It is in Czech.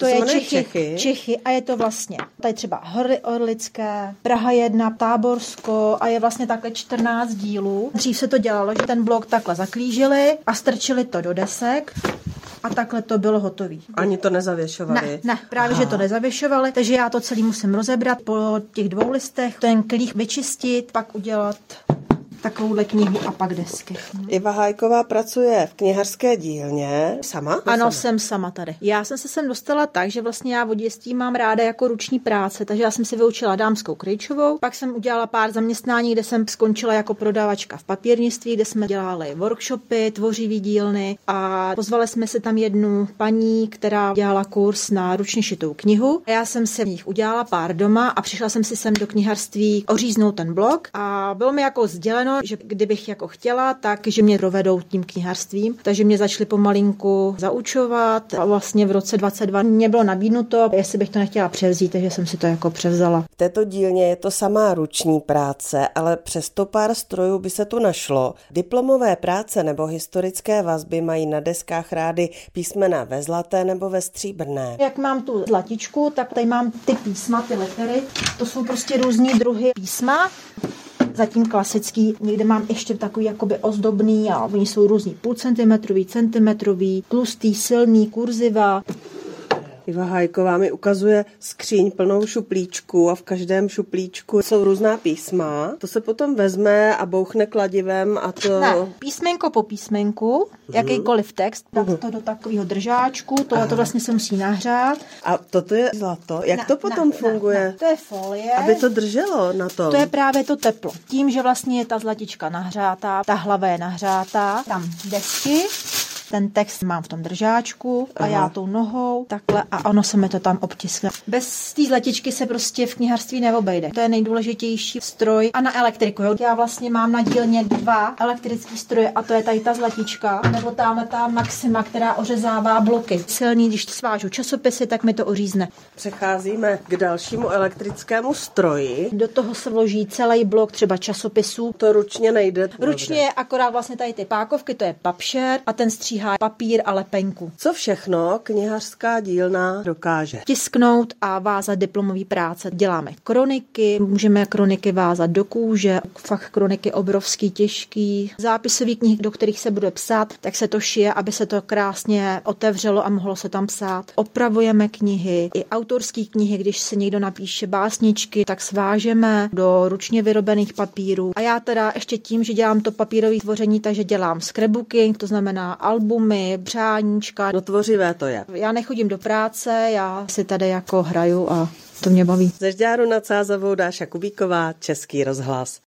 To, se je Čechy, Čechy. Čechy a je to vlastně tady třeba Hory Orlické, Praha 1, Táborsko a je vlastně takhle 14 dílů. Dřív se to dělalo, že ten blok takhle zaklížili a strčili to do desek a takhle to bylo hotový. Ani to nezavěšovali. Ne, ne, právě, že to nezavěšovali, takže já to celý musím rozebrat po těch dvou listech, ten klích vyčistit, pak udělat takovouhle knihu a pak desky. Iva Hajková pracuje v knihařské dílně. Sama? Ano, Sama. jsem sama tady. Já jsem se sem dostala tak, že vlastně já od dětství mám ráda jako ruční práce, takže já jsem si vyučila dámskou kryčovou, pak jsem udělala pár zaměstnání, kde jsem skončila jako prodavačka v papírnictví, kde jsme dělali workshopy, tvořivý dílny a pozvali jsme se tam jednu paní, která dělala kurz na ručně šitou knihu. A já jsem se jich udělala pár doma a přišla jsem si sem do kniharství oříznout ten blok a bylo mi jako sděleno, že kdybych jako chtěla, tak že mě provedou tím kniharstvím, takže mě začali pomalinku zaučovat a vlastně v roce 22 mě bylo nabídnuto, jestli bych to nechtěla převzít, takže jsem si to jako převzala. V této dílně je to samá ruční práce, ale přesto pár strojů by se tu našlo. Diplomové práce nebo historické vazby mají na deskách rády písmena ve zlaté nebo ve stříbrné. Jak mám tu zlatičku, tak tady mám ty písma, ty litery. To jsou prostě různý druhy písma. Zatím klasický, někde mám ještě takový jakoby ozdobný a oni jsou různý půl centimetrový, centimetrový, tlustý, silný, kurziva. Iva Hajková mi ukazuje skříň plnou šuplíčku a v každém šuplíčku jsou různá písma. To se potom vezme a bouchne kladivem a to... Ne, písmenko po písmenku, jakýkoliv text, dát to do takového držáčku, tohle to vlastně se musí nahřát. A toto je zlato. Jak Ne, to potom ne, funguje? Ne, ne. To je folie. Aby to drželo na tom. To je právě to teplo. Tím, že vlastně je ta zlatička nahřátá, ta hlava je nahřátá, tam desky, ten text mám v tom držáčku a Aha. já tou nohou takhle a ono se mi to tam obtiskne. Bez té zlatičky se prostě v kniharství neobejde. To je nejdůležitější stroj a na elektriku. Jo. Já vlastně mám na dílně dva elektrické stroje a to je tady ta zlatička nebo tamhle ta Maxima, která ořezává bloky. Silný, když svážu časopisy, tak mi to ořízne. Přecházíme k dalšímu elektrickému stroji. Do toho se vloží celý blok třeba časopisů, To ručně nejde. Ručně je akorát vlastně tady ty pákovky, to je papšer a ten stříhá papír a lepenku. Co všechno knihařská dílna dokáže? Tisknout a vázat diplomový práce. Děláme kroniky, můžeme kroniky vázat do kůže, fakt kroniky obrovský, těžký. Zápisový knihy, do kterých se bude psát, tak se to šije, aby se to krásně otevřelo a mohlo se tam psát. Opravujeme knihy, i autorské knihy, když se někdo napíše básničky, tak svážeme do ručně vyrobených papírů. A já teda ještě tím, že dělám to papírové tvoření, takže dělám scrapbooking, to znamená albumy, přáníčka. No tvořivé to je. Já nechodím do práce, já si tady jako hraju a to mě baví. Ze Žďáru nad Sázavou Dáša Kubíková, Český rozhlas.